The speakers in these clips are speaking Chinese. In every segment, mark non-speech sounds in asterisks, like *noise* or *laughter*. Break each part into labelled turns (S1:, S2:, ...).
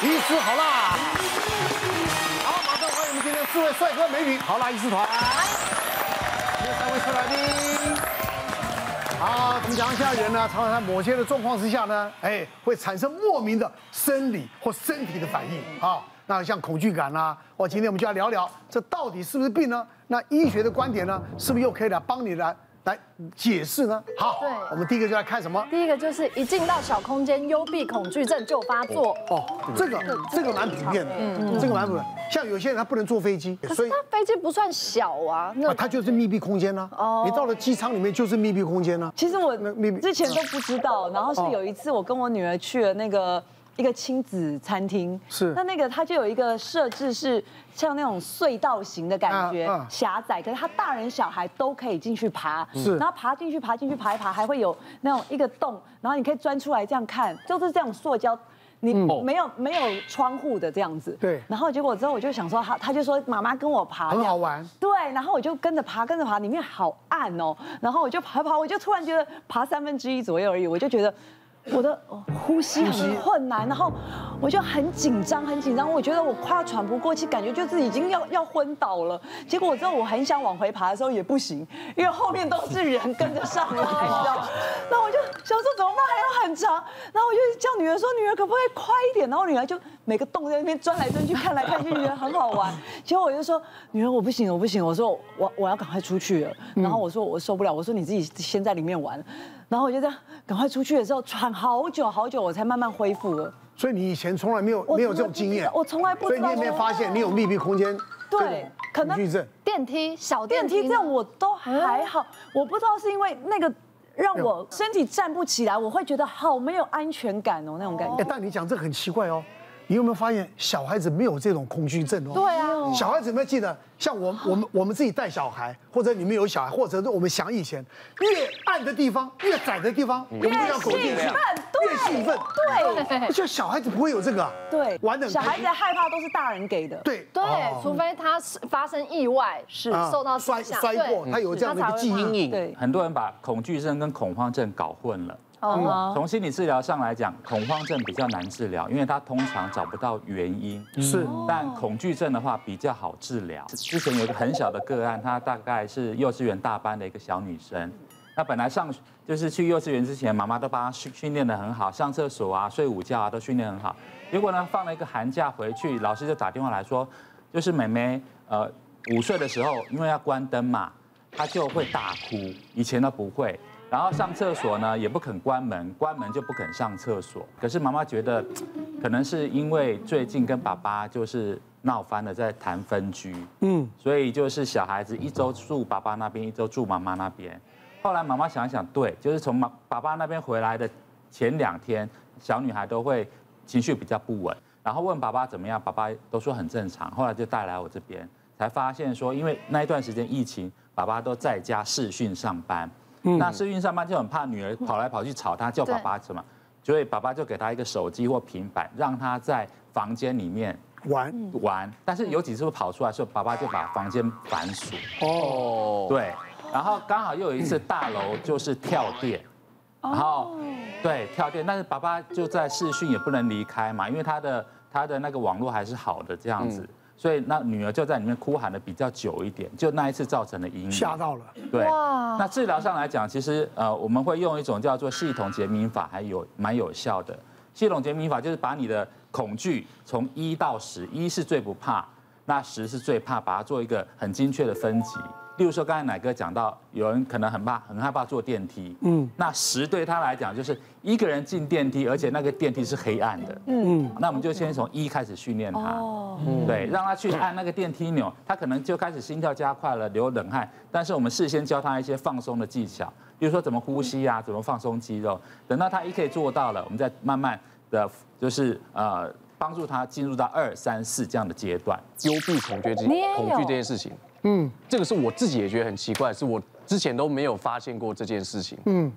S1: 医师好啦。好，马上欢迎我们今天四位帅哥美女好啦医师团。这三位出来宾。好，我们讲一下人呢，常常在某些的状况之下呢，哎，会产生莫名的生理或身体的反应啊。那像恐惧感啦，我今天我们就要聊聊，这到底是不是病呢？那医学的观点呢，是不是又可以来帮你来来解释呢？好，对，我们第一个就来看什么？
S2: 第一个就是一进到小空间，幽闭恐惧症就发作。
S1: 哦，这个这个蛮普遍的，嗯，这个蛮普遍。像有些人他不能坐飞机，
S2: 所以他飞机不算小啊，那
S1: 他就是密闭空间呢。哦，你到了机舱里面就是密闭空间呢。
S3: 其实我之前都不知道，然后是有一次我跟我女儿去了那个。一个亲子餐厅。是，那那个它就有一个设置是像那种隧道型的感觉，狭窄，可是它大人小孩都可以进去爬，是，然后爬进去爬进去爬一爬，还会有那种一个洞，然后你可以钻出来这样看，就是这种塑胶，你没有没有窗户的这样子，对，然后结果之后我就想说他他就说妈妈跟我爬，
S1: 很好玩，
S3: 对，然后我就跟着爬跟着爬，里面好暗哦，然后我就爬爬，我就突然觉得爬三分之一左右而已，我就觉得。我的呼吸很困难，然后我就很紧张，很紧张，我觉得我快要喘不过气，感觉就是已经要要昏倒了。结果我知道我很想往回爬的时候也不行，因为后面都是人跟着上来，*laughs* 你知道吗？那我就想说怎么办，还要很长，然后我就叫女儿说，女儿可不可以快一点？然后女儿就每个洞在那边钻来钻去，看来看去，觉得很好玩。*laughs* 结果我就说，女儿我不行，我不行，我说我我要赶快出去了。然后我说我受不了，我说你自己先在里面玩。然后我就这样赶快出去的时候喘好久好久，我才慢慢恢复了。
S1: 所以你以前从来没有没有这种经验，
S3: 我从来不知道。所以
S1: 你有没有发现你有密闭空间？
S3: 对，可能
S2: 电梯小
S3: 电梯这样我都还好，我不知道是因为那个让我身体站不起来，我会觉得好没有安全感哦，那种感觉。
S1: 哎，但你讲这很奇怪哦。你有没有发现小孩子没有这种恐惧症哦？
S2: 对啊，
S1: 小孩子有没有记得？像我我们我们自己带小孩，或者你们有小孩，或者是我们想以前，越暗的地方，越窄的地方，我们就要走进去，越兴奋，对，而且小孩子不会有这个，
S3: 对，玩的小孩子害怕都是大人给的，
S1: 对。
S2: 对，除非他是发生意外，是受到
S1: 摔摔过，他有这样的一个记忆。
S4: 对，很多人把恐惧症跟恐慌症搞混了。嗯，从心理治疗上来讲，恐慌症比较难治疗，因为它通常找不到原因。是，但恐惧症的话比较好治疗。之前有一个很小的个案，她大概是幼稚园大班的一个小女生，那本来上就是去幼稚园之前，妈妈都帮她训训练的很好，上厕所啊、睡午觉啊都训练很好。结果呢，放了一个寒假回去，老师就打电话来说，就是妹妹呃午睡的时候，因为要关灯嘛，她就会大哭，以前都不会。然后上厕所呢，也不肯关门，关门就不肯上厕所。可是妈妈觉得，*tsk* 可能是因为最近跟爸爸就是闹翻了，在谈分居，嗯，所以就是小孩子一周住爸爸那边，一周住妈妈那边。后来妈妈想想，对，就是从妈爸爸那边回来的前两天，小女孩都会情绪比较不稳，然后问爸爸怎么样，爸爸都说很正常。后来就带来我这边，才发现说，因为那一段时间疫情，爸爸都在家视讯上班。那视讯上班就很怕女儿跑来跑去吵他，叫爸爸什么，所以爸爸就给他一个手机或平板，让他在房间里面玩。玩。但是有几次跑出来的时候，爸爸就把房间反锁。哦，对，然后刚好又有一次大楼就是跳电，然后对跳电，但是爸爸就在视讯也不能离开嘛，因为他的他的那个网络还是好的这样子。所以那女儿就在里面哭喊的比较久一点，就那一次造成的阴影。
S1: 吓到了。
S4: 对。那治疗上来讲，其实呃我们会用一种叫做系统减敏法，还有蛮有效的。系统减敏法就是把你的恐惧从一到十，一是最不怕，那十是最怕，把它做一个很精确的分级。例如说，刚才乃哥讲到，有人可能很怕、很害怕坐电梯。嗯。那十对他来讲，就是一个人进电梯，而且那个电梯是黑暗的。嗯。那我们就先从一开始训练他。哦。对，让他去按那个电梯钮，他可能就开始心跳加快了，流冷汗。但是我们事先教他一些放松的技巧，比如说怎么呼吸啊，怎么放松肌肉。等到他一可以做到了，我们再慢慢的就是呃帮助他进入到二三四这样的阶段。
S5: 幽闭恐惧这恐惧这件事情。嗯，这个是我自己也觉得很奇怪，是我之前都没有发现过这件事情。嗯，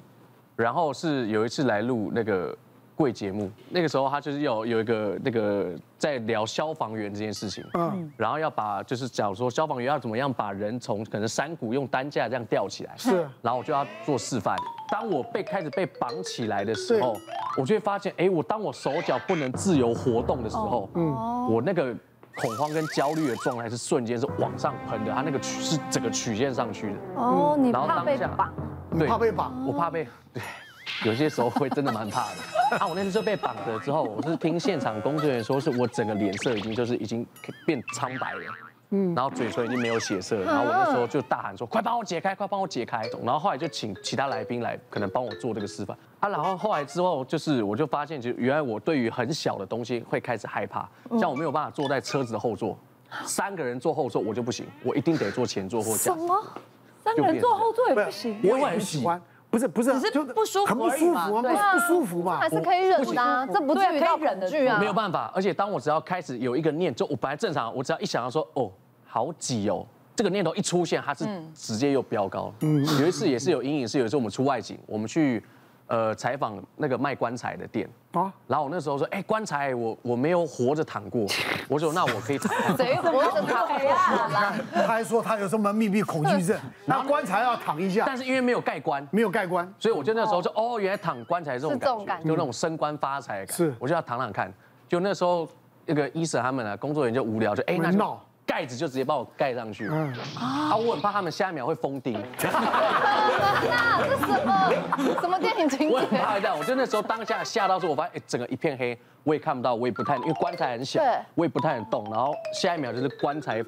S5: 然后是有一次来录那个贵节目，那个时候他就是有有一个那个在聊消防员这件事情，嗯，然后要把就是假如说消防员要怎么样把人从可能山谷用担架这样吊起来，
S1: 是，
S5: 然后我就要做示范。当我被开始被绑起来的时候，我就会发现，哎，我当我手脚不能自由活动的时候，嗯，我那个恐慌跟焦虑的状态是瞬间是往上喷的，它那个曲是整个曲线上去的。
S2: 哦，你怕被绑？
S1: 对，怕被绑，
S5: 我怕被对。有些时候会真的蛮怕的。啊，我那次就被绑着之后，我是听现场工作人员说，是我整个脸色已经就是已经变苍白了，嗯，然后嘴唇已经没有血色了，然后我那时候就大喊说，快帮我解开，快帮我解开。然后后来就请其他来宾来，可能帮我做这个示范。啊，然后后来之后就是我就发现，就原来我对于很小的东西会开始害怕，像我没有办法坐在车子的后座，三个人坐后座我就不行，我一定得坐前座或驾。
S2: 什么？三个人坐后座也不行？
S1: 我也很喜欢。不是不是，
S3: 只是不舒服，
S1: 很不舒服啊，不不舒服嘛，
S2: 还是可以忍的，这不至于到忍的剧啊。
S5: 没有办法，而且当我只要开始有一个念，就我本来正常，我只要一想到说，哦，好挤哦，这个念头一出现，它是直接又飙高。嗯，有一次也是有阴影，是有一次我们出外景，我们去。呃，采访那个卖棺材的店啊，然后我那时候说，哎，棺材我我没有活着躺过，*laughs* 我说那我可以躺。
S2: 谁活着躺呀？*laughs*
S1: 他还说他有什么密闭恐惧症，*laughs* 那棺材要躺一下，
S5: 但是因为没有盖棺，
S1: 没有盖棺，
S5: 所以我就那时候就哦，原来躺棺材这种感觉，就那种升官发财感，是，我就要躺躺看。就那时候那个医生他们啊，工作人员就无聊，就哎那闹。盖子就直接帮我盖上去，嗯啊，我很怕他们下一秒会封顶。*laughs*
S2: 那这什么什么电影情节？
S5: 我很怕这样，我就那时候当下吓到说，我发现哎，整个一片黑，我也看不到，我也不太，因为棺材很小，我也不太能动。然后下一秒就是棺材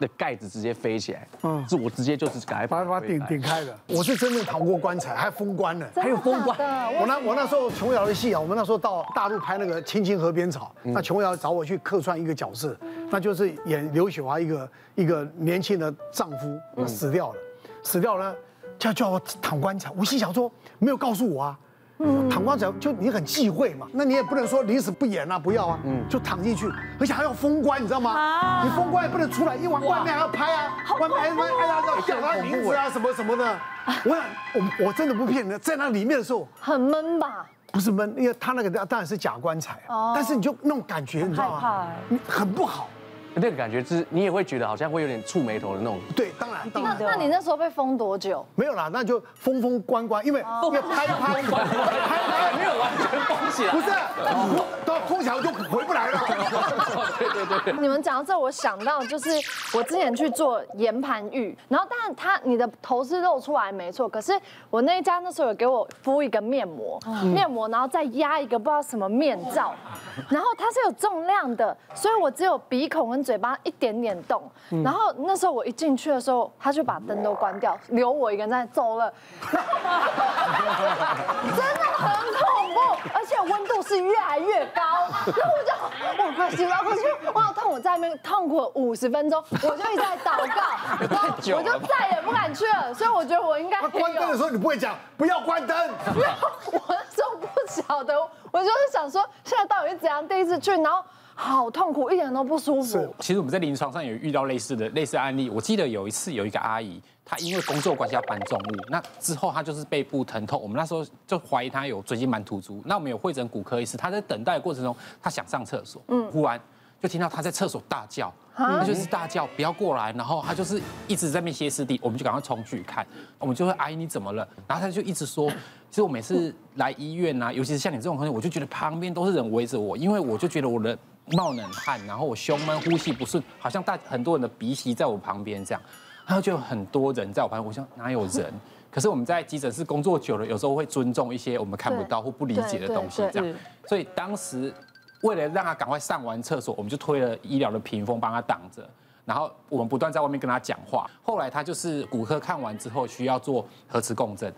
S5: 的盖子直接飞起来，嗯，是我直接就是赶快
S1: 把把顶顶开的。我是真的逃过棺材，还封棺呢，
S5: 还有封棺。
S1: 我那我那时候琼瑶的戏啊，我们那时候到大陆拍那个《青青河边草》，那琼瑶找我去客串一个角色，那就是演刘雪华一个一个年轻的丈夫死掉了，死掉了，叫叫我躺棺材，我心想说没有告诉我啊。躺棺材就你很忌讳嘛，那你也不能说临死不演啊，不要啊，嗯就躺进去，而且还要封棺，你知道吗？你封棺也不能出来，因为外面还要拍啊，外面还拍他要叫他名字啊什么什么的。*laughs* 我想我我真的不骗你，在那里面的时候
S2: 很闷吧？
S1: 不是闷，因为他那个当然是假棺材，但是你就那种感觉，你知道吗？很不好。
S5: 那个感觉是，你也会觉得好像会有点触眉头的那种。
S1: 对，当然。
S2: 那那你那时候被封多久？
S1: 没有啦，那就封封关关，因为因为拍拍拍
S5: 拍没有完全封起来。
S1: 不是，都封起来我就回不来了。*laughs*
S5: 对对对。
S2: 你们讲到这，我想到就是我之前去做岩盘浴，然后当然他你的头是露出来没错，可是我那一家那时候有给我敷一个面膜，面膜然后再压一个不知道什么面罩，然后它是有重量的，所以我只有鼻孔跟。嘴巴一点点动，然后那时候我一进去的时候，他就把灯都关掉，留我一个人在走了，*laughs* 真的很恐怖，而且温度是越来越高，然后我就我快醒了，我就我好痛，我在那边痛苦了五十分钟，我就一直在祷告，*laughs* 我就再也不敢去了，所以我觉得我应该
S1: 关灯的时候你不会讲不要
S2: 关灯，*laughs* 我那时候不晓得，我就是想说现在到底是怎样，第一次去，然后。好痛苦，一点都不舒服。
S6: 其实我们在临床上有遇到类似的类似案例。我记得有一次有一个阿姨，她因为工作关系要搬重物，那之后她就是背部疼痛。我们那时候就怀疑她有椎间盘突出。那我们有会诊骨科医师，她在等待的过程中，她想上厕所，嗯，忽然就听到她在厕所大叫，她就是大叫不要过来，然后她就是一直在那边歇斯底，我们就赶快冲去看，我们就说阿姨你怎么了？然后她就一直说，其实我每次来医院啊，尤其是像你这种东西，我就觉得旁边都是人围着我，因为我就觉得我的。冒冷汗，然后我胸闷，呼吸不顺，好像大很多人的鼻息在我旁边这样，然后就有很多人在我旁边，我想哪有人？*laughs* 可是我们在急诊室工作久了，有时候会尊重一些我们看不到或不理解的东西，这样。所以当时为了让他赶快上完厕所，我们就推了医疗的屏风帮他挡着，然后我们不断在外面跟他讲话。后来他就是骨科看完之后需要做核磁共振。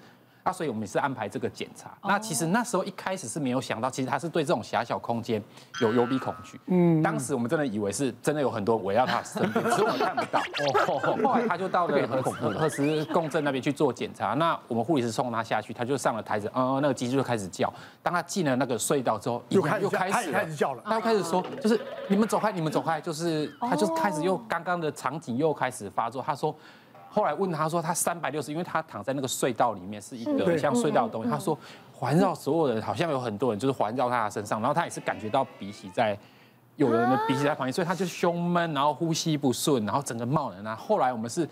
S6: 那所以我们也是安排这个检查。那其实那时候一开始是没有想到，其实他是对这种狭小空间有幽闭恐惧。嗯。当时我们真的以为是真的有很多围绕他身边，只是我们看不到。哦。*laughs* 后来他就到了核核磁共振那边去做检查。那我们护理师送他下去，他就上了台子，嗯，那个机器就开始叫。当他进了那个隧道之后，
S1: 又开又开始开始叫了。
S6: 他又开始说，就是你们走开，你们走开，就是他就开始又刚刚的场景又开始发作。他说。后来问他说，他三百六十，因为他躺在那个隧道里面，是一个像隧道的东西。他说环绕所有人，好像有很多人就是环绕他的身上，然后他也是感觉到鼻息在，有人的鼻息在旁边，所以他就胸闷，然后呼吸不顺，然后整个冒冷啊。后来我们是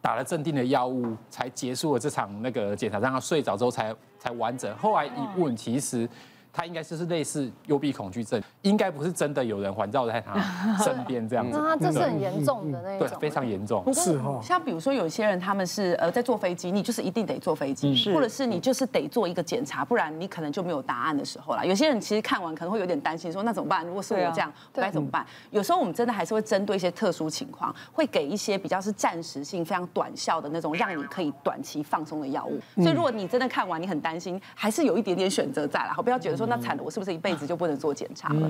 S6: 打了镇定的药物，才结束了这场那个检查，让他睡着之后才才完整。后来一问，其实。他应该就是类似幽闭恐惧症，应该不是真的有人环绕在他 *laughs* 身边这样子。
S2: 那他这是很严重的那种，
S6: 对，非常严重。
S7: 是哈。像比如说有些人他们是呃在坐飞机，你就是一定得坐飞机，或者是你就是得做一个检查，不然你可能就没有答案的时候啦。有些人其实看完可能会有点担心，说那怎么办？如果是我这样，该怎么办？有时候我们真的还是会针对一些特殊情况，会给一些比较是暂时性、非常短效的那种，让你可以短期放松的药物。所以如果你真的看完你很担心，还是有一点点选择在啦，好，不要觉得说那惨了，我是不是一辈子就不能做检查了？